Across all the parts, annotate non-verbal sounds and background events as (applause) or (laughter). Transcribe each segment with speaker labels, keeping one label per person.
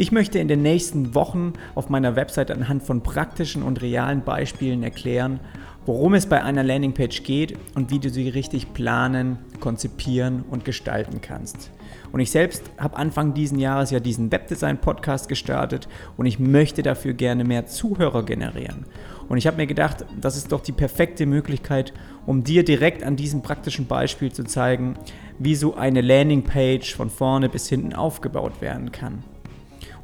Speaker 1: Ich möchte in den nächsten Wochen auf meiner Website anhand von praktischen und realen Beispielen erklären, worum es bei einer Landingpage geht und wie du sie richtig planen, konzipieren und gestalten kannst. Und ich selbst habe Anfang diesen Jahres ja diesen Webdesign-Podcast gestartet und ich möchte dafür gerne mehr Zuhörer generieren. Und ich habe mir gedacht, das ist doch die perfekte Möglichkeit, um dir direkt an diesem praktischen Beispiel zu zeigen, wie so eine Landingpage von vorne bis hinten aufgebaut werden kann.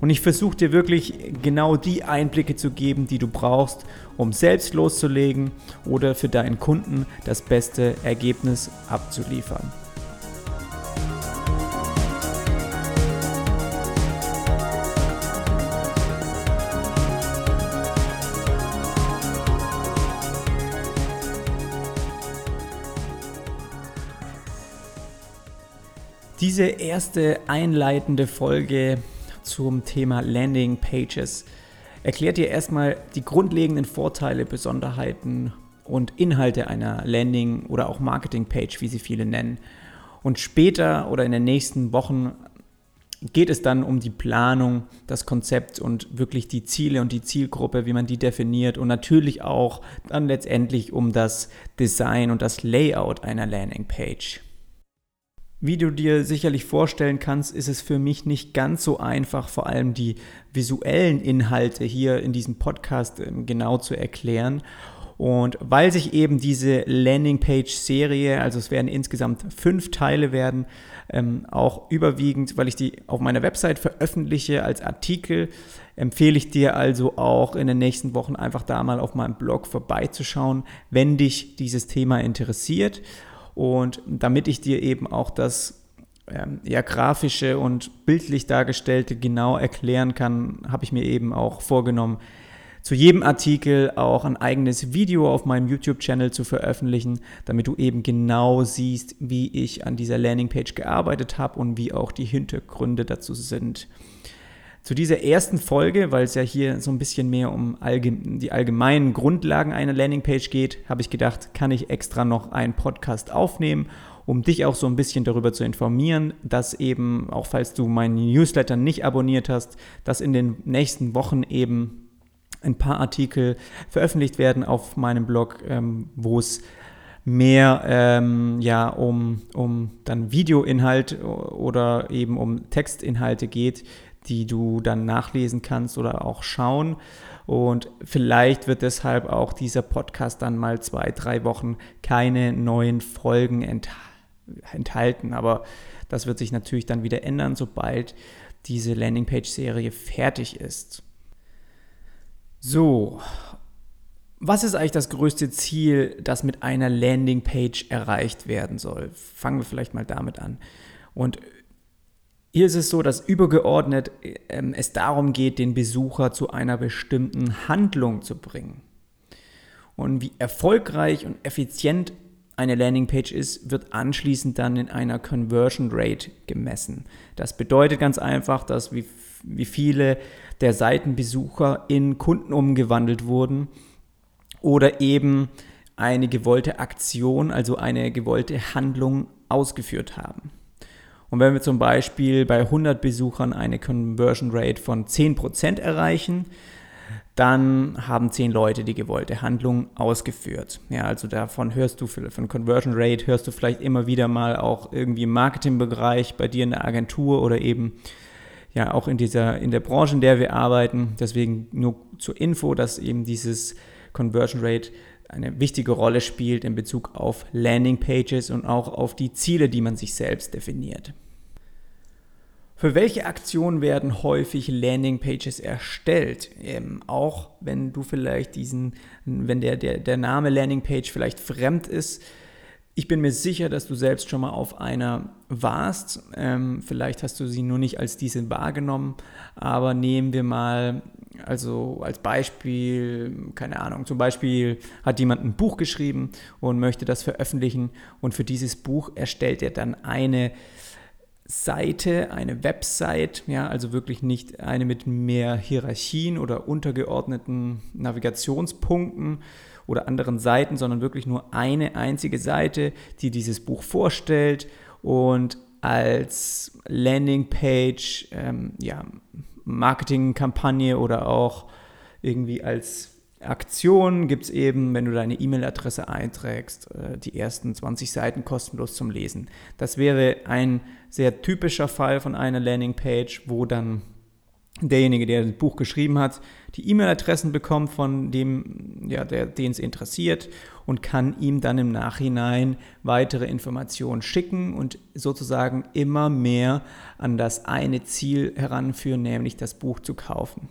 Speaker 1: Und ich versuche dir wirklich genau die Einblicke zu geben, die du brauchst, um selbst loszulegen oder für deinen Kunden das beste Ergebnis abzuliefern. Diese erste einleitende Folge zum Thema Landing Pages erklärt dir erstmal die grundlegenden Vorteile, Besonderheiten und Inhalte einer Landing oder auch Marketing Page, wie sie viele nennen. Und später oder in den nächsten Wochen geht es dann um die Planung, das Konzept und wirklich die Ziele und die Zielgruppe, wie man die definiert und natürlich auch dann letztendlich um das Design und das Layout einer Landingpage. Wie du dir sicherlich vorstellen kannst, ist es für mich nicht ganz so einfach, vor allem die visuellen Inhalte hier in diesem Podcast ähm, genau zu erklären. Und weil sich eben diese Landingpage-Serie, also es werden insgesamt fünf Teile werden, ähm, auch überwiegend, weil ich die auf meiner Website veröffentliche als Artikel, empfehle ich dir also auch in den nächsten Wochen einfach da mal auf meinem Blog vorbeizuschauen, wenn dich dieses Thema interessiert. Und damit ich dir eben auch das ähm, ja, grafische und bildlich dargestellte genau erklären kann, habe ich mir eben auch vorgenommen, zu jedem Artikel auch ein eigenes Video auf meinem YouTube-Channel zu veröffentlichen, damit du eben genau siehst, wie ich an dieser Landingpage gearbeitet habe und wie auch die Hintergründe dazu sind. Zu dieser ersten Folge, weil es ja hier so ein bisschen mehr um allgemein, die allgemeinen Grundlagen einer Landingpage geht, habe ich gedacht, kann ich extra noch einen Podcast aufnehmen, um dich auch so ein bisschen darüber zu informieren, dass eben, auch falls du meinen Newsletter nicht abonniert hast, dass in den nächsten Wochen eben ein paar Artikel veröffentlicht werden auf meinem Blog, ähm, wo es mehr ähm, ja, um, um dann Videoinhalt oder eben um Textinhalte geht, die du dann nachlesen kannst oder auch schauen. Und vielleicht wird deshalb auch dieser Podcast dann mal zwei, drei Wochen keine neuen Folgen enthalten. Aber das wird sich natürlich dann wieder ändern, sobald diese Landingpage-Serie fertig ist. So, was ist eigentlich das größte Ziel, das mit einer Landingpage erreicht werden soll? Fangen wir vielleicht mal damit an. Und hier ist es so, dass übergeordnet ähm, es darum geht, den Besucher zu einer bestimmten Handlung zu bringen. Und wie erfolgreich und effizient eine Landingpage ist, wird anschließend dann in einer Conversion Rate gemessen. Das bedeutet ganz einfach, dass wie, wie viele der Seitenbesucher in Kunden umgewandelt wurden oder eben eine gewollte Aktion, also eine gewollte Handlung ausgeführt haben. Und wenn wir zum Beispiel bei 100 Besuchern eine Conversion Rate von 10% erreichen, dann haben 10 Leute die gewollte Handlung ausgeführt. Ja, also davon hörst du, von Conversion Rate hörst du vielleicht immer wieder mal auch irgendwie im Marketingbereich bei dir in der Agentur oder eben ja auch in dieser, in der Branche, in der wir arbeiten. Deswegen nur zur Info, dass eben dieses Conversion Rate eine wichtige Rolle spielt in Bezug auf Landing Pages und auch auf die Ziele, die man sich selbst definiert. Für welche Aktionen werden häufig Landingpages erstellt? Ähm, auch wenn du vielleicht diesen, wenn der, der, der Name Landingpage vielleicht fremd ist. Ich bin mir sicher, dass du selbst schon mal auf einer warst. Ähm, vielleicht hast du sie nur nicht als diese wahrgenommen, aber nehmen wir mal also als Beispiel, keine Ahnung, zum Beispiel hat jemand ein Buch geschrieben und möchte das veröffentlichen und für dieses Buch erstellt er dann eine Seite, eine Website, ja, also wirklich nicht eine mit mehr Hierarchien oder untergeordneten Navigationspunkten oder anderen Seiten, sondern wirklich nur eine einzige Seite, die dieses Buch vorstellt und als Landingpage ähm, ja, Marketingkampagne oder auch irgendwie als Aktion gibt es eben, wenn du deine E-Mail-Adresse einträgst, äh, die ersten 20 Seiten kostenlos zum Lesen. Das wäre ein sehr typischer Fall von einer Landingpage, wo dann derjenige, der das Buch geschrieben hat, die E-Mail-Adressen bekommt von dem, ja, der, den es interessiert und kann ihm dann im Nachhinein weitere Informationen schicken und sozusagen immer mehr an das eine Ziel heranführen, nämlich das Buch zu kaufen.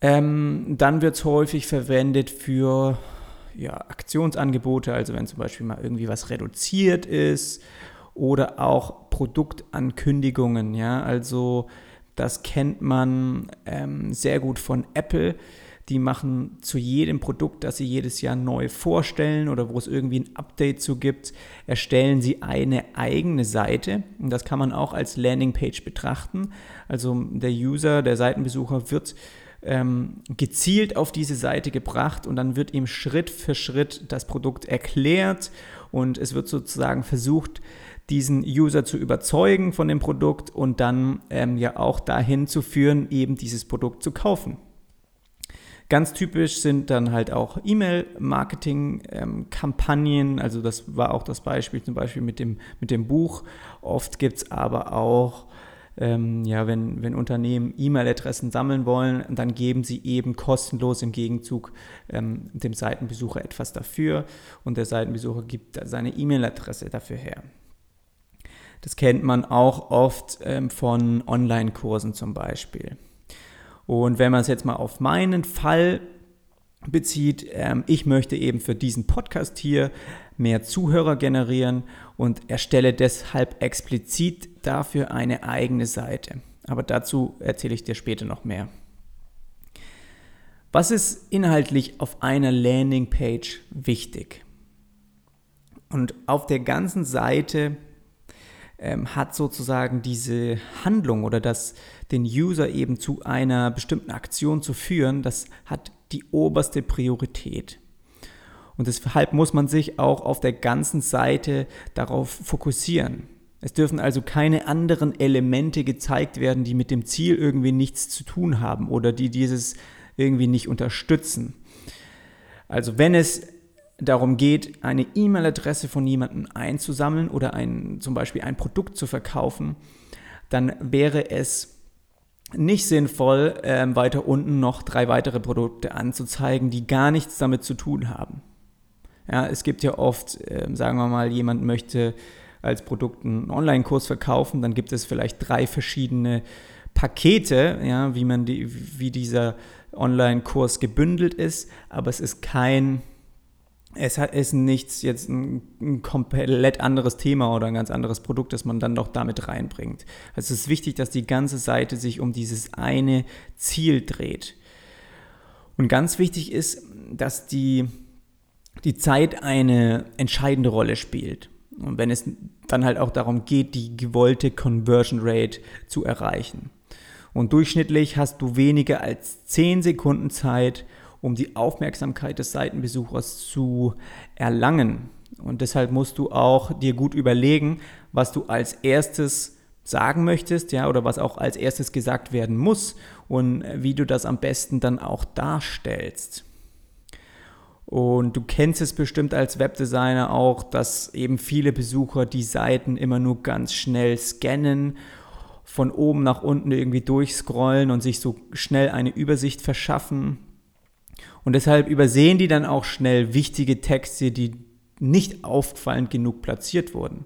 Speaker 1: Ähm, dann wird es häufig verwendet für ja, Aktionsangebote, also wenn zum Beispiel mal irgendwie was reduziert ist oder auch Produktankündigungen, ja, also das kennt man ähm, sehr gut von Apple. Die machen zu jedem Produkt, das sie jedes Jahr neu vorstellen oder wo es irgendwie ein Update zu gibt, erstellen sie eine eigene Seite. Und das kann man auch als Landingpage betrachten. Also der User, der Seitenbesucher wird ähm, gezielt auf diese Seite gebracht und dann wird ihm Schritt für Schritt das Produkt erklärt und es wird sozusagen versucht, diesen User zu überzeugen von dem Produkt und dann ähm, ja auch dahin zu führen, eben dieses Produkt zu kaufen. Ganz typisch sind dann halt auch E-Mail-Marketing-Kampagnen. Ähm, also das war auch das Beispiel zum Beispiel mit dem, mit dem Buch. Oft gibt es aber auch ähm, ja, wenn, wenn Unternehmen E-Mail-Adressen sammeln wollen, dann geben sie eben kostenlos im Gegenzug ähm, dem Seitenbesucher etwas dafür und der Seitenbesucher gibt seine E-Mail-Adresse dafür her. Das kennt man auch oft ähm, von Online-Kursen zum Beispiel. Und wenn man es jetzt mal auf meinen Fall bezieht, ähm, ich möchte eben für diesen Podcast hier mehr Zuhörer generieren und erstelle deshalb explizit dafür eine eigene Seite. Aber dazu erzähle ich dir später noch mehr. Was ist inhaltlich auf einer Landingpage wichtig? Und auf der ganzen Seite ähm, hat sozusagen diese Handlung oder das den User eben zu einer bestimmten Aktion zu führen, das hat die oberste Priorität. Und deshalb muss man sich auch auf der ganzen Seite darauf fokussieren. Es dürfen also keine anderen Elemente gezeigt werden, die mit dem Ziel irgendwie nichts zu tun haben oder die dieses irgendwie nicht unterstützen. Also wenn es darum geht, eine E-Mail-Adresse von jemandem einzusammeln oder ein, zum Beispiel ein Produkt zu verkaufen, dann wäre es nicht sinnvoll, äh, weiter unten noch drei weitere Produkte anzuzeigen, die gar nichts damit zu tun haben. Ja, es gibt ja oft, äh, sagen wir mal, jemand möchte als Produkt einen Online-Kurs verkaufen, dann gibt es vielleicht drei verschiedene Pakete, ja, wie man die, wie dieser Online-Kurs gebündelt ist, aber es ist kein, es ist nichts jetzt ein, ein, komplett anderes Thema oder ein ganz anderes Produkt, das man dann noch damit reinbringt. Also es ist wichtig, dass die ganze Seite sich um dieses eine Ziel dreht. Und ganz wichtig ist, dass die die Zeit eine entscheidende Rolle spielt. Und wenn es dann halt auch darum geht, die gewollte Conversion Rate zu erreichen. Und durchschnittlich hast du weniger als 10 Sekunden Zeit, um die Aufmerksamkeit des Seitenbesuchers zu erlangen. Und deshalb musst du auch dir gut überlegen, was du als erstes sagen möchtest, ja, oder was auch als erstes gesagt werden muss und wie du das am besten dann auch darstellst. Und du kennst es bestimmt als Webdesigner auch, dass eben viele Besucher die Seiten immer nur ganz schnell scannen, von oben nach unten irgendwie durchscrollen und sich so schnell eine Übersicht verschaffen. Und deshalb übersehen die dann auch schnell wichtige Texte, die nicht auffallend genug platziert wurden.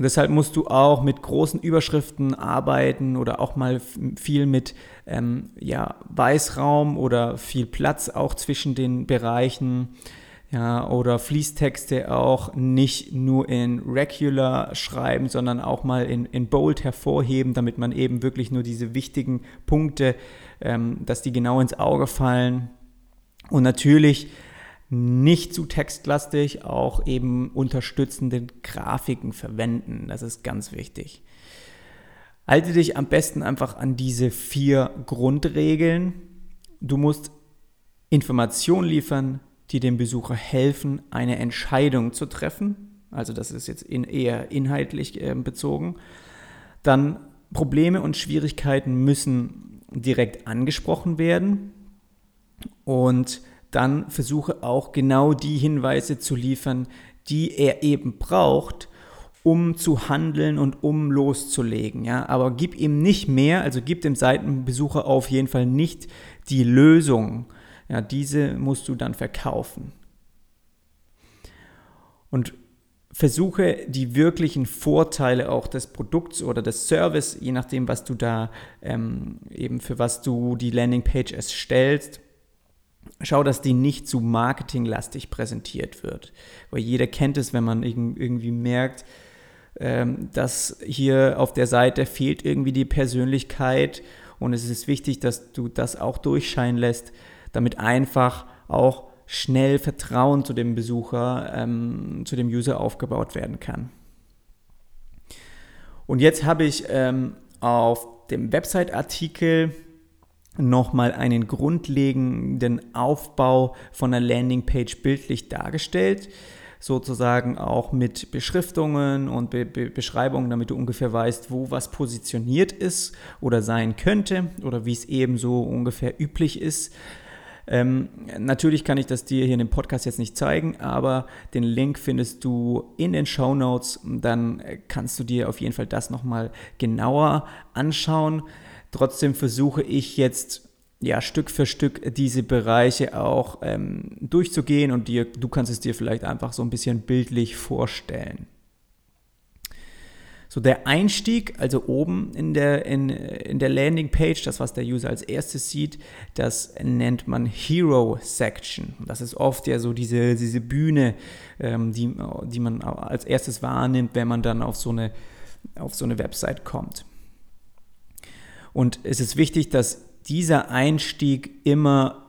Speaker 1: Und deshalb musst du auch mit großen Überschriften arbeiten oder auch mal viel mit ähm, ja, Weißraum oder viel Platz auch zwischen den Bereichen. Ja, oder Fließtexte auch nicht nur in Regular schreiben, sondern auch mal in, in Bold hervorheben, damit man eben wirklich nur diese wichtigen Punkte, ähm, dass die genau ins Auge fallen. Und natürlich nicht zu textlastig, auch eben unterstützende Grafiken verwenden. Das ist ganz wichtig. Halte dich am besten einfach an diese vier Grundregeln. Du musst Informationen liefern, die dem Besucher helfen, eine Entscheidung zu treffen. Also das ist jetzt in eher inhaltlich äh, bezogen. Dann Probleme und Schwierigkeiten müssen direkt angesprochen werden und dann versuche auch genau die Hinweise zu liefern, die er eben braucht, um zu handeln und um loszulegen. Ja? Aber gib ihm nicht mehr, also gib dem Seitenbesucher auf jeden Fall nicht die Lösung. Ja, diese musst du dann verkaufen. Und versuche die wirklichen Vorteile auch des Produkts oder des Service, je nachdem, was du da ähm, eben für was du die Landingpage erstellst, schau, dass die nicht zu marketinglastig präsentiert wird. Weil jeder kennt es, wenn man irgendwie merkt, ähm, dass hier auf der Seite fehlt irgendwie die Persönlichkeit und es ist wichtig, dass du das auch durchscheinen lässt, damit einfach auch schnell Vertrauen zu dem Besucher, ähm, zu dem User aufgebaut werden kann. Und jetzt habe ich ähm, auf dem Website-Artikel nochmal einen grundlegenden Aufbau von einer Landingpage bildlich dargestellt. Sozusagen auch mit Beschriftungen und Be Be Beschreibungen, damit du ungefähr weißt, wo was positioniert ist oder sein könnte oder wie es eben so ungefähr üblich ist. Ähm, natürlich kann ich das dir hier in dem Podcast jetzt nicht zeigen, aber den Link findest du in den Show Notes. Dann kannst du dir auf jeden Fall das nochmal genauer anschauen. Trotzdem versuche ich jetzt ja, Stück für Stück diese Bereiche auch ähm, durchzugehen und dir, du kannst es dir vielleicht einfach so ein bisschen bildlich vorstellen. So der Einstieg, also oben in der, in, in der Landingpage, das was der User als erstes sieht, das nennt man Hero Section. Das ist oft ja so diese, diese Bühne, ähm, die, die man als erstes wahrnimmt, wenn man dann auf so eine, auf so eine Website kommt. Und es ist wichtig, dass dieser Einstieg immer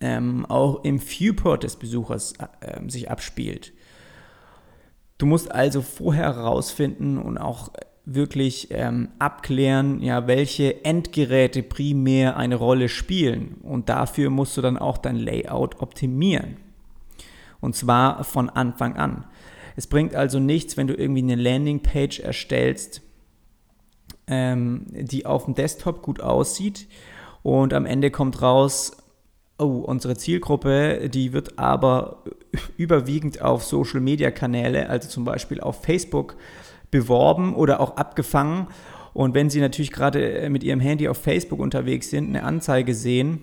Speaker 1: ähm, auch im Viewport des Besuchers äh, sich abspielt. Du musst also vorher herausfinden und auch wirklich ähm, abklären, ja, welche Endgeräte primär eine Rolle spielen. Und dafür musst du dann auch dein Layout optimieren. Und zwar von Anfang an. Es bringt also nichts, wenn du irgendwie eine Landingpage erstellst, ähm, die auf dem Desktop gut aussieht und am Ende kommt raus, oh, unsere Zielgruppe, die wird aber überwiegend auf Social-Media-Kanäle, also zum Beispiel auf Facebook, beworben oder auch abgefangen. Und wenn Sie natürlich gerade mit Ihrem Handy auf Facebook unterwegs sind, eine Anzeige sehen,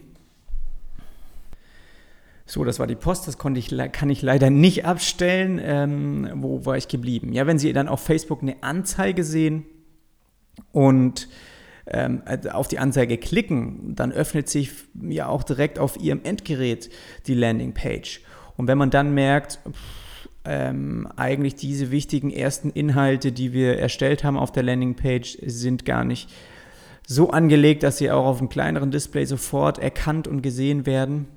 Speaker 1: so, das war die Post, das konnte ich, kann ich leider nicht abstellen. Ähm, wo war ich geblieben? Ja, wenn Sie dann auf Facebook eine Anzeige sehen, und ähm, also auf die Anzeige klicken, dann öffnet sich ja auch direkt auf Ihrem Endgerät die Landingpage. Und wenn man dann merkt, pff, ähm, eigentlich diese wichtigen ersten Inhalte, die wir erstellt haben auf der Landingpage, sind gar nicht so angelegt, dass sie auch auf einem kleineren Display sofort erkannt und gesehen werden,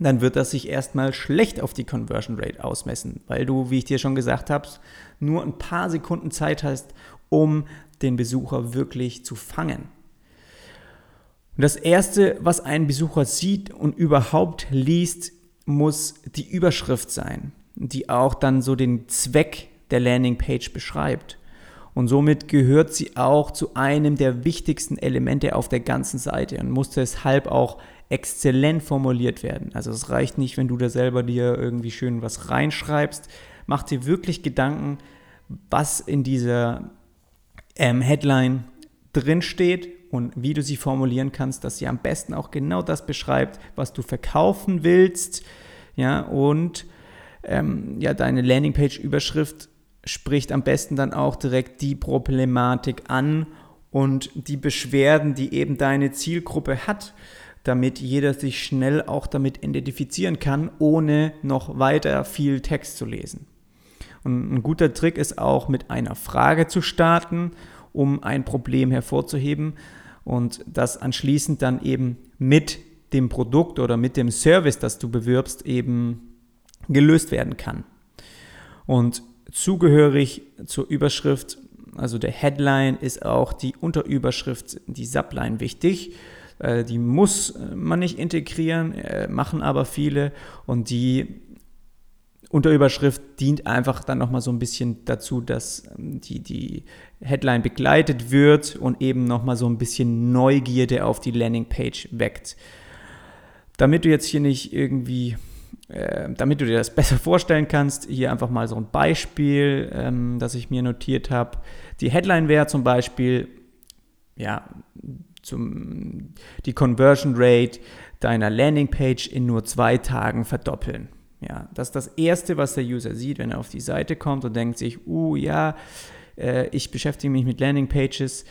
Speaker 1: dann wird das sich erstmal schlecht auf die Conversion Rate ausmessen, weil du, wie ich dir schon gesagt habe, nur ein paar Sekunden Zeit hast, um den Besucher wirklich zu fangen. Und das Erste, was ein Besucher sieht und überhaupt liest, muss die Überschrift sein, die auch dann so den Zweck der Landingpage beschreibt. Und somit gehört sie auch zu einem der wichtigsten Elemente auf der ganzen Seite und muss deshalb auch exzellent formuliert werden. Also es reicht nicht, wenn du da selber dir irgendwie schön was reinschreibst. Mach dir wirklich Gedanken, was in dieser ähm, Headline drinsteht und wie du sie formulieren kannst, dass sie am besten auch genau das beschreibt, was du verkaufen willst. Ja, und ähm, ja, deine Landingpage-Überschrift spricht am besten dann auch direkt die Problematik an und die Beschwerden, die eben deine Zielgruppe hat, damit jeder sich schnell auch damit identifizieren kann, ohne noch weiter viel Text zu lesen. Und ein guter Trick ist auch mit einer Frage zu starten, um ein Problem hervorzuheben und das anschließend dann eben mit dem Produkt oder mit dem Service, das du bewirbst, eben gelöst werden kann. Und zugehörig zur Überschrift, also der Headline, ist auch die Unterüberschrift, die Subline wichtig. Äh, die muss man nicht integrieren, äh, machen aber viele und die Unterüberschrift dient einfach dann nochmal so ein bisschen dazu, dass ähm, die, die Headline begleitet wird und eben nochmal so ein bisschen Neugierde auf die Landingpage weckt. Damit du jetzt hier nicht irgendwie, äh, damit du dir das (laughs) besser vorstellen kannst, hier einfach mal so ein Beispiel, ähm, das ich mir notiert habe. Die Headline wäre zum Beispiel, ja, zum, die Conversion Rate deiner Landingpage in nur zwei Tagen verdoppeln. Ja, das ist das Erste, was der User sieht, wenn er auf die Seite kommt und denkt sich, uh ja, äh, ich beschäftige mich mit Landingpages,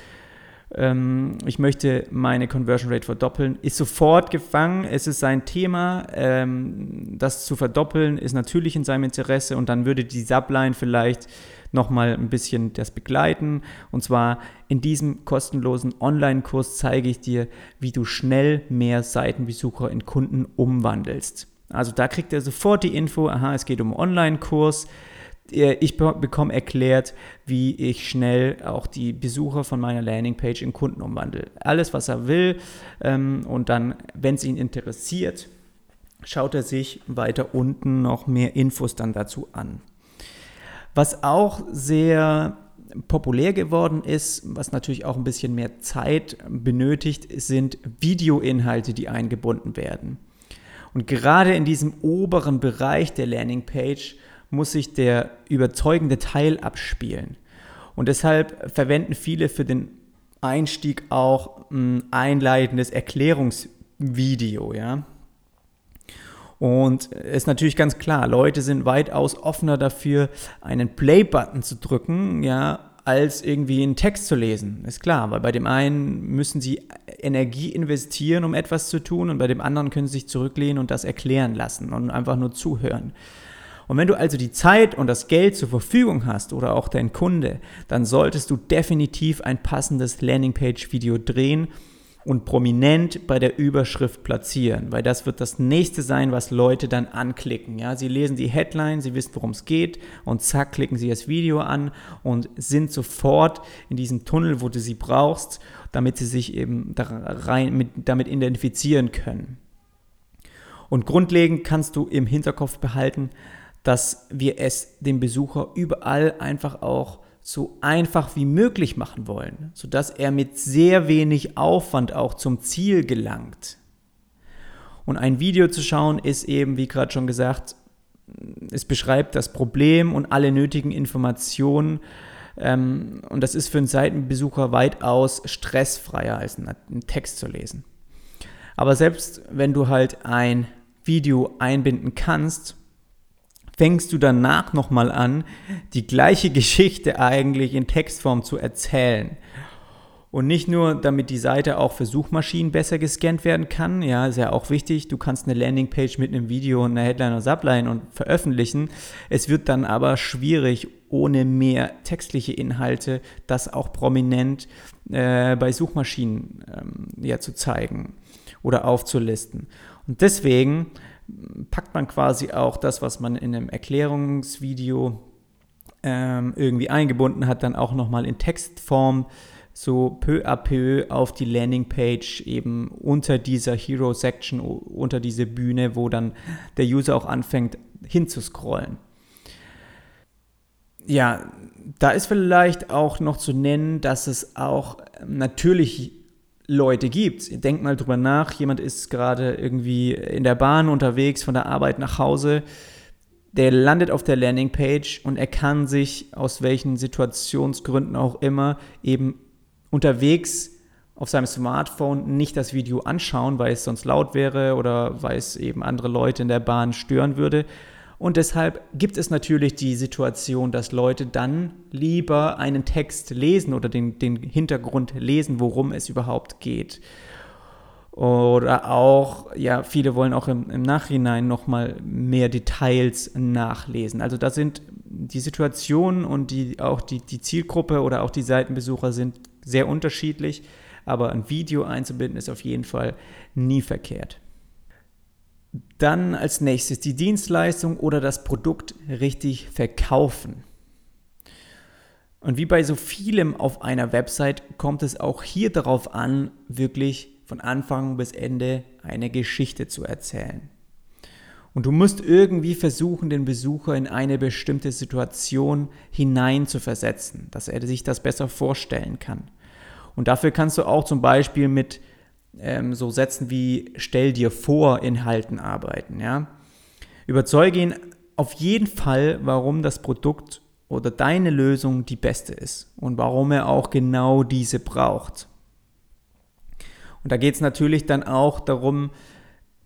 Speaker 1: ähm, ich möchte meine Conversion Rate verdoppeln, ist sofort gefangen, es ist sein Thema, ähm, das zu verdoppeln ist natürlich in seinem Interesse und dann würde die Subline vielleicht nochmal ein bisschen das begleiten. Und zwar in diesem kostenlosen Online-Kurs zeige ich dir, wie du schnell mehr Seitenbesucher in Kunden umwandelst. Also da kriegt er sofort die Info, aha, es geht um Online-Kurs. Ich bekomme erklärt, wie ich schnell auch die Besucher von meiner Landingpage in Kunden umwandle. Alles, was er will. Ähm, und dann, wenn es ihn interessiert, schaut er sich weiter unten noch mehr Infos dann dazu an. Was auch sehr populär geworden ist, was natürlich auch ein bisschen mehr Zeit benötigt, sind Videoinhalte, die eingebunden werden. Und gerade in diesem oberen Bereich der Landingpage muss sich der überzeugende Teil abspielen. Und deshalb verwenden viele für den Einstieg auch ein einleitendes Erklärungsvideo, ja. Und es ist natürlich ganz klar, Leute sind weitaus offener dafür, einen Play-Button zu drücken, ja, als irgendwie einen Text zu lesen. Ist klar, weil bei dem einen müssen sie Energie investieren, um etwas zu tun, und bei dem anderen können sie sich zurücklehnen und das erklären lassen und einfach nur zuhören. Und wenn du also die Zeit und das Geld zur Verfügung hast oder auch dein Kunde, dann solltest du definitiv ein passendes Landingpage-Video drehen und prominent bei der Überschrift platzieren, weil das wird das nächste sein, was Leute dann anklicken. Ja, sie lesen die Headline, sie wissen, worum es geht und zack klicken sie das Video an und sind sofort in diesem Tunnel, wo du sie brauchst, damit sie sich eben da rein mit, damit identifizieren können. Und grundlegend kannst du im Hinterkopf behalten, dass wir es dem Besucher überall einfach auch so einfach wie möglich machen wollen, sodass er mit sehr wenig Aufwand auch zum Ziel gelangt. Und ein Video zu schauen ist eben, wie gerade schon gesagt, es beschreibt das Problem und alle nötigen Informationen. Ähm, und das ist für einen Seitenbesucher weitaus stressfreier als einen Text zu lesen. Aber selbst wenn du halt ein Video einbinden kannst, fängst du danach nochmal an, die gleiche Geschichte eigentlich in Textform zu erzählen. Und nicht nur, damit die Seite auch für Suchmaschinen besser gescannt werden kann, ja, ist ja auch wichtig, du kannst eine Landingpage mit einem Video und einer Headline oder Subline und veröffentlichen. Es wird dann aber schwierig, ohne mehr textliche Inhalte, das auch prominent äh, bei Suchmaschinen ähm, ja, zu zeigen oder aufzulisten. Und deswegen packt man quasi auch das, was man in einem Erklärungsvideo ähm, irgendwie eingebunden hat, dann auch nochmal in Textform so peu à peu auf die Landingpage eben unter dieser Hero Section, unter diese Bühne, wo dann der User auch anfängt hinzuscrollen. Ja, da ist vielleicht auch noch zu nennen, dass es auch natürlich Leute gibt. Denk mal drüber nach, jemand ist gerade irgendwie in der Bahn unterwegs von der Arbeit nach Hause, der landet auf der Landingpage und er kann sich aus welchen Situationsgründen auch immer eben unterwegs auf seinem Smartphone nicht das Video anschauen, weil es sonst laut wäre oder weil es eben andere Leute in der Bahn stören würde, und deshalb gibt es natürlich die Situation, dass Leute dann lieber einen Text lesen oder den, den Hintergrund lesen, worum es überhaupt geht. Oder auch, ja, viele wollen auch im, im Nachhinein nochmal mehr Details nachlesen. Also da sind die Situationen und die, auch die, die Zielgruppe oder auch die Seitenbesucher sind sehr unterschiedlich, aber ein Video einzubinden ist auf jeden Fall nie verkehrt. Dann als nächstes die Dienstleistung oder das Produkt richtig verkaufen. Und wie bei so vielem auf einer Website kommt es auch hier darauf an, wirklich von Anfang bis Ende eine Geschichte zu erzählen. Und du musst irgendwie versuchen, den Besucher in eine bestimmte Situation hinein zu versetzen, dass er sich das besser vorstellen kann. Und dafür kannst du auch zum Beispiel mit ähm, so Sätzen wie stell dir vor Inhalten arbeiten. Ja? Überzeuge ihn auf jeden Fall, warum das Produkt oder deine Lösung die beste ist und warum er auch genau diese braucht. Und da geht es natürlich dann auch darum,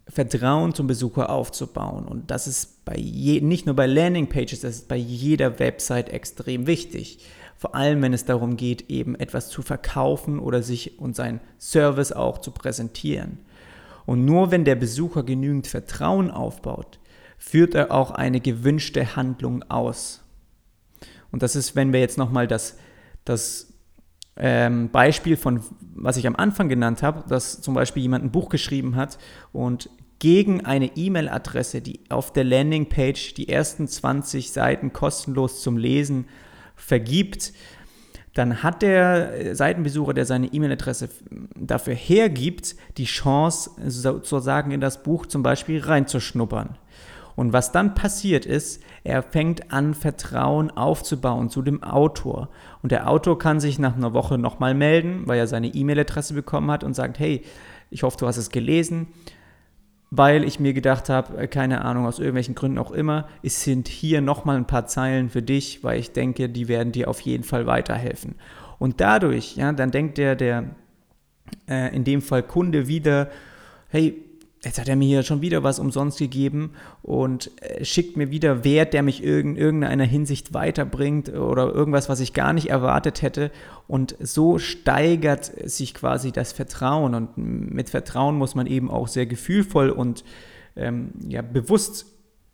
Speaker 1: Vertrauen zum Besucher aufzubauen. Und das ist bei je, nicht nur bei Landingpages, das ist bei jeder Website extrem wichtig. Vor allem, wenn es darum geht, eben etwas zu verkaufen oder sich und seinen Service auch zu präsentieren. Und nur wenn der Besucher genügend Vertrauen aufbaut, führt er auch eine gewünschte Handlung aus. Und das ist, wenn wir jetzt nochmal das, das ähm, Beispiel von, was ich am Anfang genannt habe, dass zum Beispiel jemand ein Buch geschrieben hat und gegen eine E-Mail-Adresse, die auf der Landingpage die ersten 20 Seiten kostenlos zum Lesen vergibt, dann hat der Seitenbesucher, der seine E-Mail-Adresse dafür hergibt, die Chance, sozusagen in das Buch zum Beispiel reinzuschnuppern. Und was dann passiert ist, er fängt an, Vertrauen aufzubauen zu dem Autor. Und der Autor kann sich nach einer Woche nochmal melden, weil er seine E-Mail-Adresse bekommen hat und sagt, hey, ich hoffe, du hast es gelesen, weil ich mir gedacht habe, äh, keine Ahnung, aus irgendwelchen Gründen auch immer, es sind hier nochmal ein paar Zeilen für dich, weil ich denke, die werden dir auf jeden Fall weiterhelfen. Und dadurch, ja, dann denkt der, der äh, in dem Fall Kunde wieder, hey, jetzt hat er mir hier schon wieder was umsonst gegeben und äh, schickt mir wieder Wert, der mich in irgendeiner Hinsicht weiterbringt oder irgendwas, was ich gar nicht erwartet hätte. Und so steigert sich quasi das Vertrauen. Und mit Vertrauen muss man eben auch sehr gefühlvoll und ähm, ja, bewusst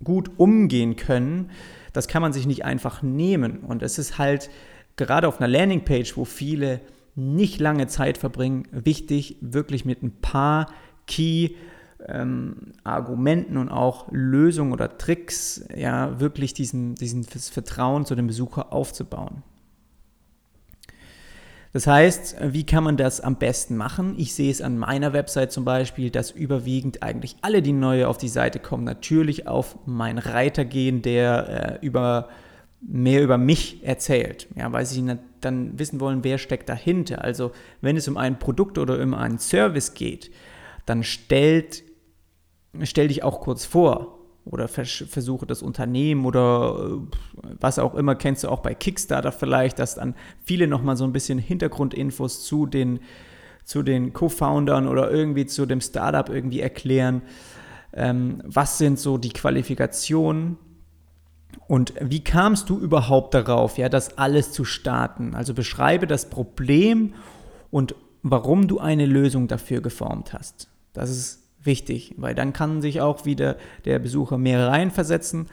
Speaker 1: gut umgehen können. Das kann man sich nicht einfach nehmen. Und es ist halt gerade auf einer Landingpage, wo viele nicht lange Zeit verbringen, wichtig, wirklich mit ein paar Key ähm, Argumenten und auch Lösungen oder Tricks ja wirklich diesen, diesen Vertrauen zu dem Besucher aufzubauen. Das heißt, wie kann man das am besten machen? Ich sehe es an meiner Website zum Beispiel, dass überwiegend eigentlich alle, die neu auf die Seite kommen, natürlich auf meinen Reiter gehen, der äh, über mehr über mich erzählt, ja, weil sie dann wissen wollen, wer steckt dahinter. Also wenn es um ein Produkt oder um einen Service geht, dann stellt stell dich auch kurz vor oder vers versuche das Unternehmen oder äh, was auch immer, kennst du auch bei Kickstarter vielleicht, dass dann viele nochmal so ein bisschen Hintergrundinfos zu den, zu den Co-Foundern oder irgendwie zu dem Startup irgendwie erklären. Ähm, was sind so die Qualifikationen? Und wie kamst du überhaupt darauf, ja, das alles zu starten? Also beschreibe das Problem und warum du eine Lösung dafür geformt hast. Das ist wichtig, weil dann kann sich auch wieder der Besucher mehr reinversetzen.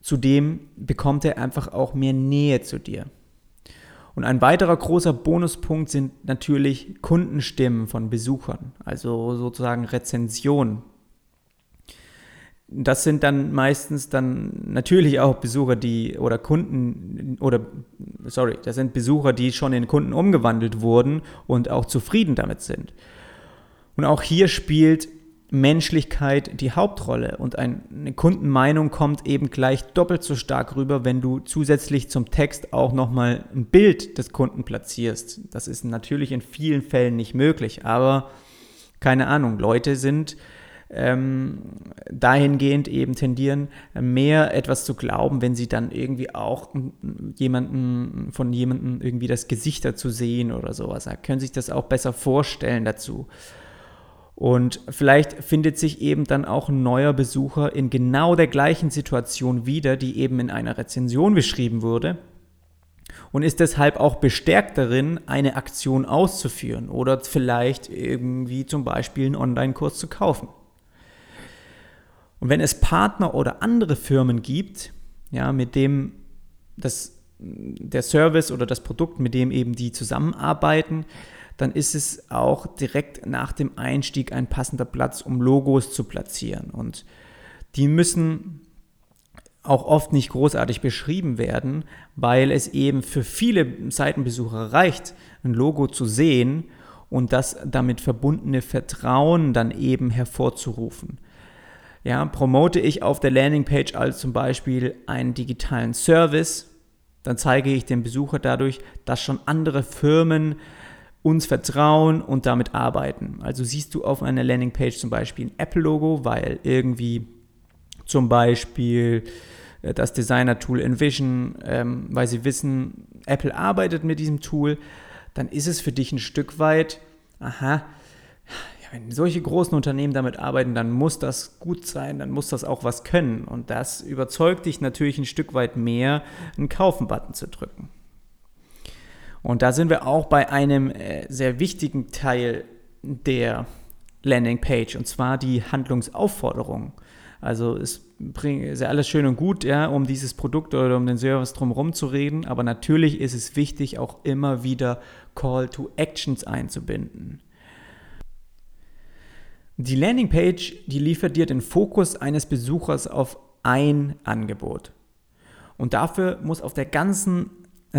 Speaker 1: Zudem bekommt er einfach auch mehr Nähe zu dir. Und ein weiterer großer Bonuspunkt sind natürlich Kundenstimmen von Besuchern, also sozusagen Rezensionen. Das sind dann meistens dann natürlich auch Besucher, die oder Kunden oder sorry, das sind Besucher, die schon in Kunden umgewandelt wurden und auch zufrieden damit sind. Und auch hier spielt Menschlichkeit die Hauptrolle und eine Kundenmeinung kommt eben gleich doppelt so stark rüber, wenn du zusätzlich zum Text auch nochmal ein Bild des Kunden platzierst. Das ist natürlich in vielen Fällen nicht möglich, aber keine Ahnung, Leute sind ähm, dahingehend eben tendieren, mehr etwas zu glauben, wenn sie dann irgendwie auch jemanden von jemandem irgendwie das Gesicht dazu sehen oder sowas. Da können sich das auch besser vorstellen dazu. Und vielleicht findet sich eben dann auch ein neuer Besucher in genau der gleichen Situation wieder, die eben in einer Rezension beschrieben wurde und ist deshalb auch bestärkt darin, eine Aktion auszuführen oder vielleicht irgendwie zum Beispiel einen Online-Kurs zu kaufen. Und wenn es Partner oder andere Firmen gibt, ja, mit dem das, der Service oder das Produkt, mit dem eben die zusammenarbeiten, dann ist es auch direkt nach dem Einstieg ein passender Platz, um Logos zu platzieren. Und die müssen auch oft nicht großartig beschrieben werden, weil es eben für viele Seitenbesucher reicht, ein Logo zu sehen und das damit verbundene Vertrauen dann eben hervorzurufen. Ja, promote ich auf der Landingpage als zum Beispiel einen digitalen Service, dann zeige ich dem Besucher dadurch, dass schon andere Firmen uns vertrauen und damit arbeiten. Also siehst du auf einer Landingpage zum Beispiel ein Apple-Logo, weil irgendwie zum Beispiel äh, das Designer-Tool Envision, ähm, weil sie wissen, Apple arbeitet mit diesem Tool, dann ist es für dich ein Stück weit, aha, ja, wenn solche großen Unternehmen damit arbeiten, dann muss das gut sein, dann muss das auch was können. Und das überzeugt dich natürlich ein Stück weit mehr, einen Kaufen-Button zu drücken. Und da sind wir auch bei einem äh, sehr wichtigen Teil der Landingpage, und zwar die Handlungsaufforderung. Also es ist ja alles schön und gut, ja, um dieses Produkt oder um den Service drumherum zu reden, aber natürlich ist es wichtig, auch immer wieder Call to Actions einzubinden. Die Landingpage, die liefert dir den Fokus eines Besuchers auf ein Angebot. Und dafür muss auf der ganzen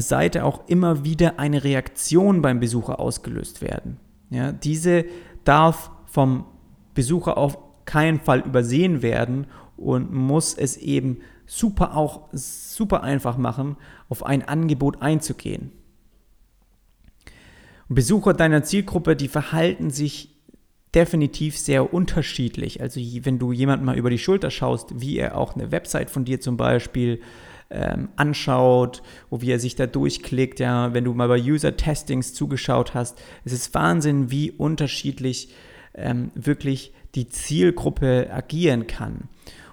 Speaker 1: Seite auch immer wieder eine Reaktion beim Besucher ausgelöst werden. Ja, diese darf vom Besucher auf keinen Fall übersehen werden und muss es eben super auch super einfach machen, auf ein Angebot einzugehen. Besucher deiner Zielgruppe, die verhalten sich definitiv sehr unterschiedlich. Also wenn du jemand mal über die Schulter schaust, wie er auch eine Website von dir zum Beispiel ähm, anschaut, wo wie er sich da durchklickt, ja, wenn du mal bei User-Testings zugeschaut hast, es ist Wahnsinn, wie unterschiedlich ähm, wirklich die Zielgruppe agieren kann.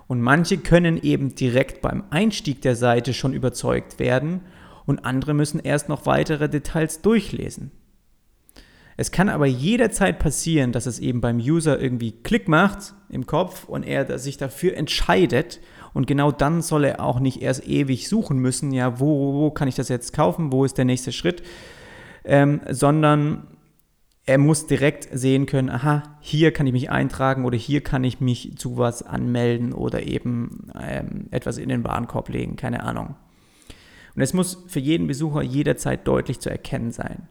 Speaker 1: Und manche können eben direkt beim Einstieg der Seite schon überzeugt werden und andere müssen erst noch weitere Details durchlesen. Es kann aber jederzeit passieren, dass es eben beim User irgendwie Klick macht im Kopf und er sich dafür entscheidet. Und genau dann soll er auch nicht erst ewig suchen müssen, ja, wo, wo kann ich das jetzt kaufen, wo ist der nächste Schritt, ähm, sondern er muss direkt sehen können, aha, hier kann ich mich eintragen oder hier kann ich mich zu was anmelden oder eben ähm, etwas in den Warenkorb legen, keine Ahnung. Und es muss für jeden Besucher jederzeit deutlich zu erkennen sein.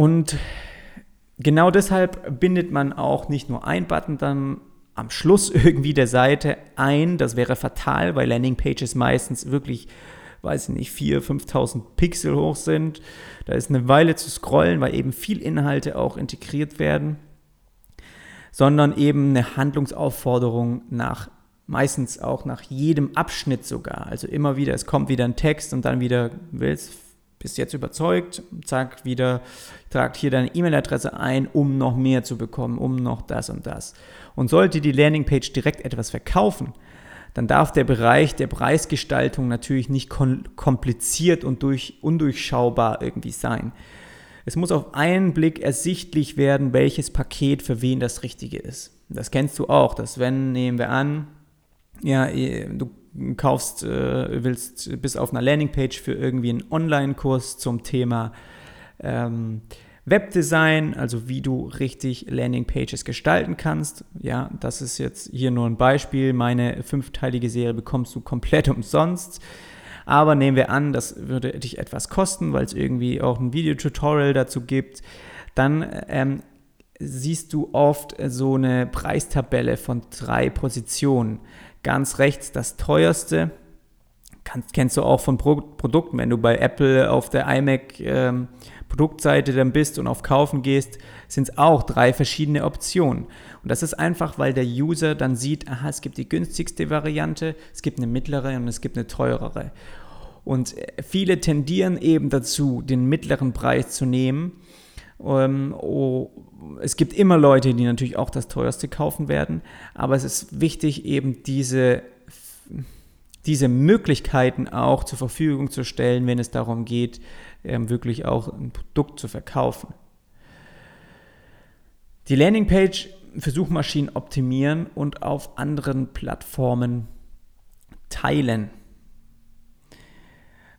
Speaker 1: Und genau deshalb bindet man auch nicht nur ein Button dann am Schluss (laughs) irgendwie der Seite ein. Das wäre fatal, weil Landingpages meistens wirklich, weiß ich nicht, 4.000, 5.000 Pixel hoch sind. Da ist eine Weile zu scrollen, weil eben viel Inhalte auch integriert werden. Sondern eben eine Handlungsaufforderung nach meistens auch nach jedem Abschnitt sogar. Also immer wieder, es kommt wieder ein Text und dann wieder willst bist jetzt überzeugt, zack, wieder, tragt hier deine E-Mail-Adresse ein, um noch mehr zu bekommen, um noch das und das. Und sollte die Landingpage direkt etwas verkaufen, dann darf der Bereich der Preisgestaltung natürlich nicht kompliziert und durch, undurchschaubar irgendwie sein. Es muss auf einen Blick ersichtlich werden, welches Paket für wen das Richtige ist. Das kennst du auch, dass wenn, nehmen wir an, ja, du kaufst, äh, willst bis auf einer Landingpage für irgendwie einen Online-Kurs zum Thema ähm, Webdesign, also wie du richtig Landingpages gestalten kannst. Ja, das ist jetzt hier nur ein Beispiel. Meine fünfteilige Serie bekommst du komplett (laughs) umsonst. Aber nehmen wir an, das würde dich etwas kosten, weil es irgendwie auch ein Videotutorial dazu gibt. Dann ähm, siehst du oft so eine Preistabelle von drei Positionen. Ganz rechts das teuerste. Kennst du auch von Pro Produkten, wenn du bei Apple auf der iMac ähm, Produktseite dann bist und auf Kaufen gehst, sind es auch drei verschiedene Optionen. Und das ist einfach, weil der User dann sieht, aha, es gibt die günstigste Variante, es gibt eine mittlere und es gibt eine teurere. Und äh, viele tendieren eben dazu, den mittleren Preis zu nehmen. Ähm, oh, es gibt immer Leute, die natürlich auch das teuerste kaufen werden, aber es ist wichtig, eben diese, diese Möglichkeiten auch zur Verfügung zu stellen, wenn es darum geht, ähm, wirklich auch ein Produkt zu verkaufen. Die Landingpage für Suchmaschinen optimieren und auf anderen Plattformen teilen.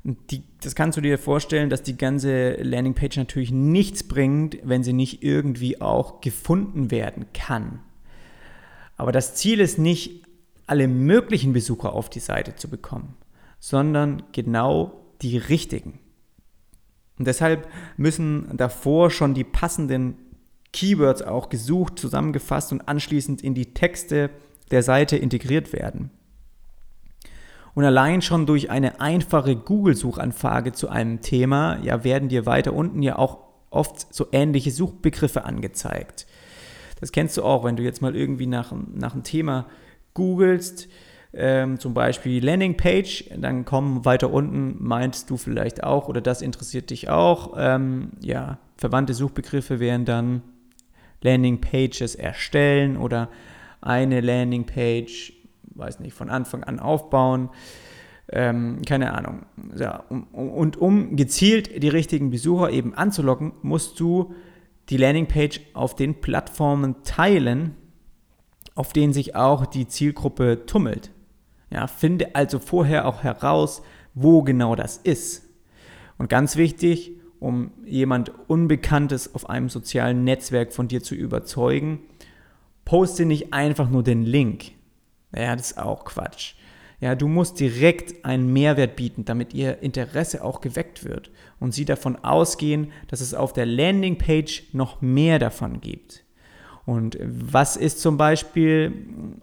Speaker 1: Die, das kannst du dir vorstellen, dass die ganze Landingpage natürlich nichts bringt, wenn sie nicht irgendwie auch gefunden werden kann. Aber das Ziel ist nicht, alle möglichen Besucher auf die Seite zu bekommen, sondern genau die richtigen. Und deshalb müssen davor schon die passenden Keywords auch gesucht, zusammengefasst und anschließend in die Texte der Seite integriert werden. Und allein schon durch eine einfache Google-Suchanfrage zu einem Thema, ja, werden dir weiter unten ja auch oft so ähnliche Suchbegriffe angezeigt. Das kennst du auch, wenn du jetzt mal irgendwie nach, nach einem Thema googelst, ähm, zum Beispiel Landingpage, dann kommen weiter unten, meinst du vielleicht auch oder das interessiert dich auch. Ähm, ja, verwandte Suchbegriffe wären dann Landingpages erstellen oder eine Landingpage weiß nicht, von Anfang an aufbauen. Ähm, keine Ahnung. Ja, um, und um gezielt die richtigen Besucher eben anzulocken, musst du die Landingpage auf den Plattformen teilen, auf denen sich auch die Zielgruppe tummelt. Ja, finde also vorher auch heraus, wo genau das ist. Und ganz wichtig, um jemand Unbekanntes auf einem sozialen Netzwerk von dir zu überzeugen, poste nicht einfach nur den Link. Ja, das ist auch Quatsch. Ja, du musst direkt einen Mehrwert bieten, damit ihr Interesse auch geweckt wird und sie davon ausgehen, dass es auf der Landingpage noch mehr davon gibt. Und was ist zum Beispiel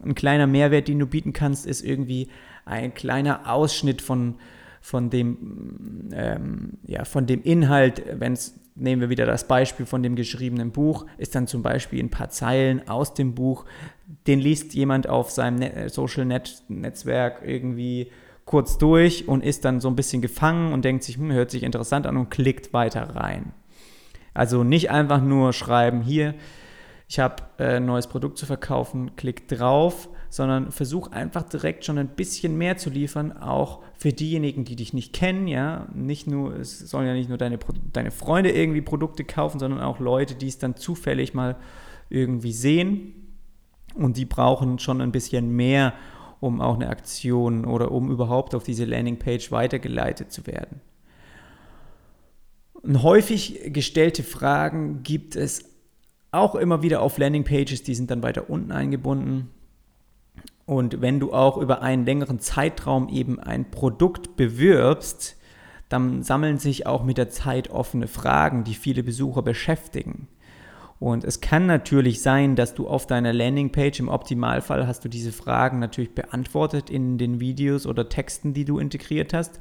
Speaker 1: ein kleiner Mehrwert, den du bieten kannst, ist irgendwie ein kleiner Ausschnitt von, von, dem, ähm, ja, von dem Inhalt, wenn es nehmen wir wieder das Beispiel von dem geschriebenen Buch, ist dann zum Beispiel ein paar Zeilen aus dem Buch, den liest jemand auf seinem Net Social Net Netzwerk irgendwie kurz durch und ist dann so ein bisschen gefangen und denkt sich, hm, hört sich interessant an und klickt weiter rein. Also nicht einfach nur schreiben, hier, ich habe äh, ein neues Produkt zu verkaufen, klick drauf, sondern versuch einfach direkt schon ein bisschen mehr zu liefern, auch für diejenigen, die dich nicht kennen, ja, nicht nur, es sollen ja nicht nur deine, deine Freunde irgendwie Produkte kaufen, sondern auch Leute, die es dann zufällig mal irgendwie sehen und die brauchen schon ein bisschen mehr, um auch eine Aktion oder um überhaupt auf diese Landingpage weitergeleitet zu werden. Und häufig gestellte Fragen gibt es auch immer wieder auf Landingpages, die sind dann weiter unten eingebunden. Und wenn du auch über einen längeren Zeitraum eben ein Produkt bewirbst, dann sammeln sich auch mit der Zeit offene Fragen, die viele Besucher beschäftigen. Und es kann natürlich sein, dass du auf deiner Landingpage im Optimalfall hast du diese Fragen natürlich beantwortet in den Videos oder Texten, die du integriert hast.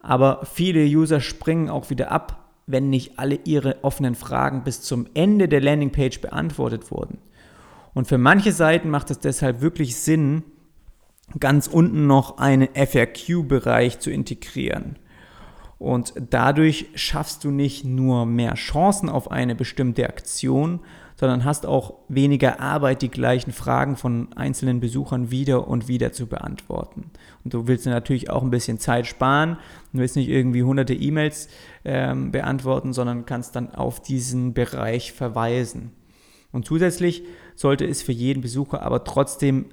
Speaker 1: Aber viele User springen auch wieder ab, wenn nicht alle ihre offenen Fragen bis zum Ende der Landingpage beantwortet wurden. Und für manche Seiten macht es deshalb wirklich Sinn, ganz unten noch einen FAQ-Bereich zu integrieren. Und dadurch schaffst du nicht nur mehr Chancen auf eine bestimmte Aktion, sondern hast auch weniger Arbeit, die gleichen Fragen von einzelnen Besuchern wieder und wieder zu beantworten. Und du willst natürlich auch ein bisschen Zeit sparen. Du willst nicht irgendwie hunderte E-Mails ähm, beantworten, sondern kannst dann auf diesen Bereich verweisen. Und zusätzlich sollte es für jeden Besucher aber trotzdem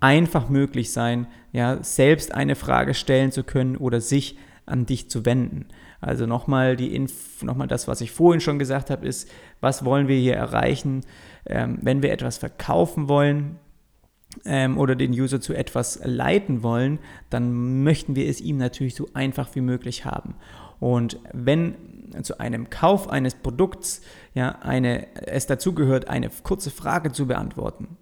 Speaker 1: einfach möglich sein, ja, selbst eine Frage stellen zu können oder sich an dich zu wenden. Also nochmal die Inf nochmal das, was ich vorhin schon gesagt habe, ist, was wollen wir hier erreichen, ähm, wenn wir etwas verkaufen wollen ähm, oder den User zu etwas leiten wollen, dann möchten wir es ihm natürlich so einfach wie möglich haben. Und wenn zu einem Kauf eines Produkts ja, eine, es dazugehört, eine kurze Frage zu beantworten,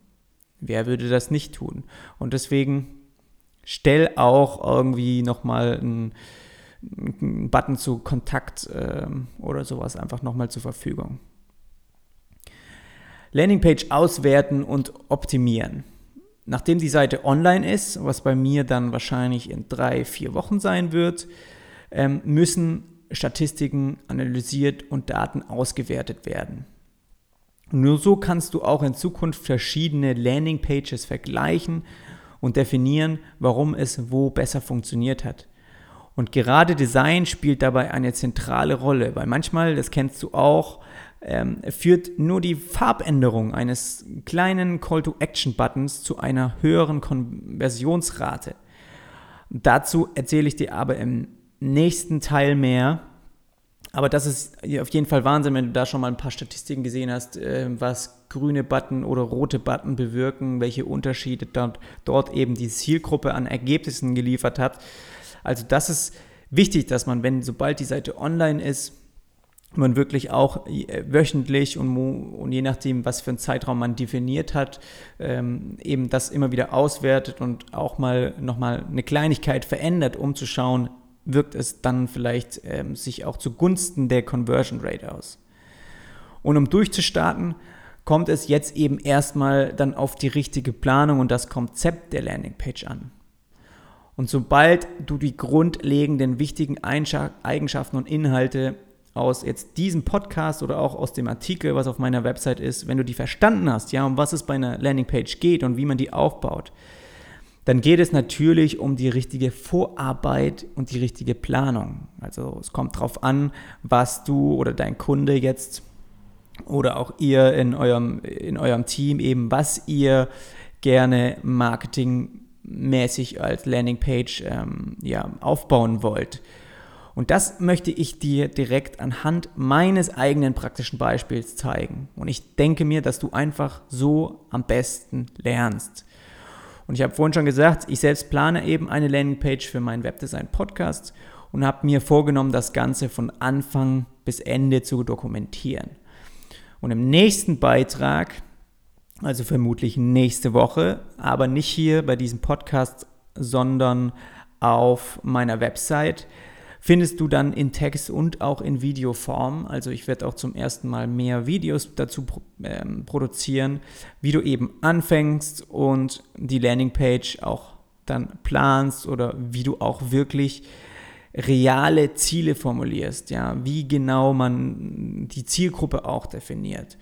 Speaker 1: wer würde das nicht tun? Und deswegen stell auch irgendwie nochmal einen, einen Button zu Kontakt äh, oder sowas einfach nochmal zur Verfügung. Landingpage auswerten und optimieren. Nachdem die Seite online ist, was bei mir dann wahrscheinlich in drei, vier Wochen sein wird, ähm, müssen Statistiken analysiert und Daten ausgewertet werden. nur so kannst du auch in Zukunft verschiedene Landingpages vergleichen und definieren, warum es wo besser funktioniert hat. Und gerade Design spielt dabei eine zentrale Rolle, weil manchmal, das kennst du auch, ähm, führt nur die Farbänderung eines kleinen Call-to-Action-Buttons zu einer höheren Konversionsrate. Dazu erzähle ich dir aber im nächsten Teil mehr. Aber das ist auf jeden Fall Wahnsinn, wenn du da schon mal ein paar Statistiken gesehen hast, äh, was grüne Button oder rote Button bewirken, welche Unterschiede dort, dort eben die Zielgruppe an Ergebnissen geliefert hat. Also das ist wichtig, dass man, wenn sobald die Seite online ist, man wirklich auch äh, wöchentlich und, und, je nachdem, was für einen Zeitraum man definiert hat, ähm, eben das immer wieder auswertet und auch mal nochmal eine Kleinigkeit verändert, um zu schauen, wirkt es dann vielleicht ähm, sich auch zugunsten der Conversion Rate aus. Und um durchzustarten, kommt es jetzt eben erstmal dann auf die richtige Planung und das Konzept der Landingpage an. Und sobald du die grundlegenden wichtigen Eigenschaften und Inhalte aus jetzt diesem Podcast oder auch aus dem Artikel, was auf meiner Website ist, wenn du die verstanden hast, ja, um was es bei einer Landingpage geht und wie man die aufbaut, dann geht es natürlich um die richtige Vorarbeit und die richtige Planung. Also es kommt darauf an, was du oder dein Kunde jetzt oder auch ihr in eurem, in eurem Team eben, was ihr gerne marketingmäßig als Landingpage ähm, ja, aufbauen wollt. Und das möchte ich dir direkt anhand meines eigenen praktischen Beispiels zeigen. Und ich denke mir, dass du einfach so am besten lernst. Und ich habe vorhin schon gesagt, ich selbst plane eben eine Landingpage für meinen Webdesign-Podcast und habe mir vorgenommen, das Ganze von Anfang bis Ende zu dokumentieren. Und im nächsten Beitrag, also vermutlich nächste Woche, aber nicht hier bei diesem Podcast, sondern auf meiner Website, findest du dann in Text und auch in Videoform. Also ich werde auch zum ersten Mal mehr Videos dazu ähm, produzieren, wie du eben anfängst und die Landingpage auch dann planst oder wie du auch wirklich reale Ziele formulierst, ja, wie genau man die Zielgruppe auch definiert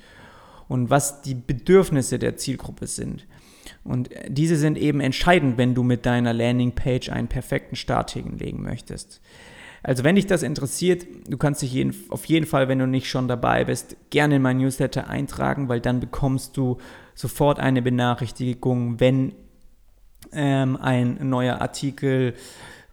Speaker 1: und was die Bedürfnisse der Zielgruppe sind. Und diese sind eben entscheidend, wenn du mit deiner Landingpage einen perfekten Start hinlegen möchtest. Also wenn dich das interessiert, du kannst dich jeden, auf jeden Fall, wenn du nicht schon dabei bist, gerne in mein Newsletter eintragen, weil dann bekommst du sofort eine Benachrichtigung, wenn ähm, ein neuer Artikel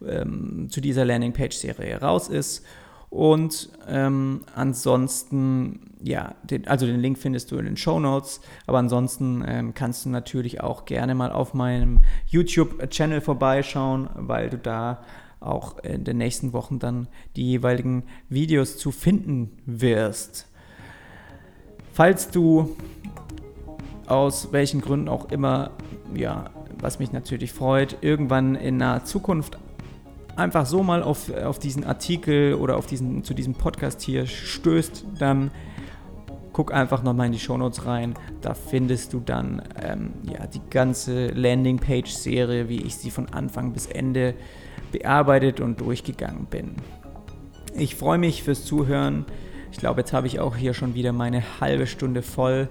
Speaker 1: ähm, zu dieser Landingpage-Serie raus ist. Und ähm, ansonsten, ja, den, also den Link findest du in den Show Notes. Aber ansonsten ähm, kannst du natürlich auch gerne mal auf meinem YouTube-Channel vorbeischauen, weil du da auch in den nächsten Wochen dann die jeweiligen Videos zu finden wirst. Falls du aus welchen Gründen auch immer, ja, was mich natürlich freut, irgendwann in naher Zukunft einfach so mal auf, auf diesen Artikel oder auf diesen, zu diesem Podcast hier stößt, dann guck einfach nochmal in die Shownotes rein. Da findest du dann ähm, ja, die ganze Landingpage-Serie, wie ich sie von Anfang bis Ende bearbeitet und durchgegangen bin. Ich freue mich fürs Zuhören. Ich glaube, jetzt habe ich auch hier schon wieder meine halbe Stunde voll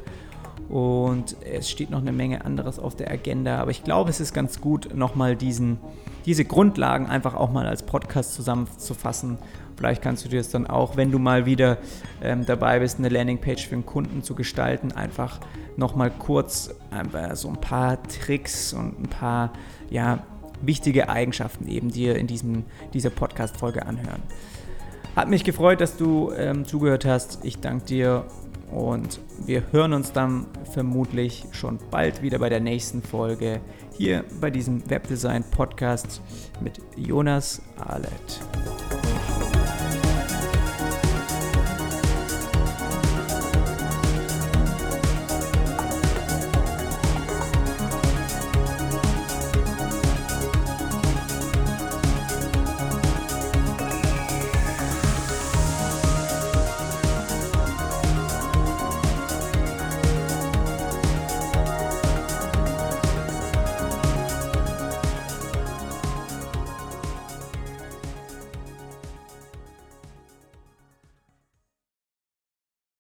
Speaker 1: und es steht noch eine Menge anderes auf der Agenda. Aber ich glaube, es ist ganz gut, nochmal diesen, diese Grundlagen einfach auch mal als Podcast zusammenzufassen. Vielleicht kannst du dir das dann auch, wenn du mal wieder ähm, dabei bist, eine Landingpage für einen Kunden zu gestalten, einfach nochmal kurz äh, so ein paar Tricks und ein paar ja, wichtige Eigenschaften eben dir in diesem, dieser Podcast-Folge anhören. Hat mich gefreut, dass du ähm, zugehört hast. Ich danke dir und wir hören uns dann vermutlich schon bald wieder bei der nächsten Folge hier bei diesem Webdesign-Podcast mit Jonas Ahlet.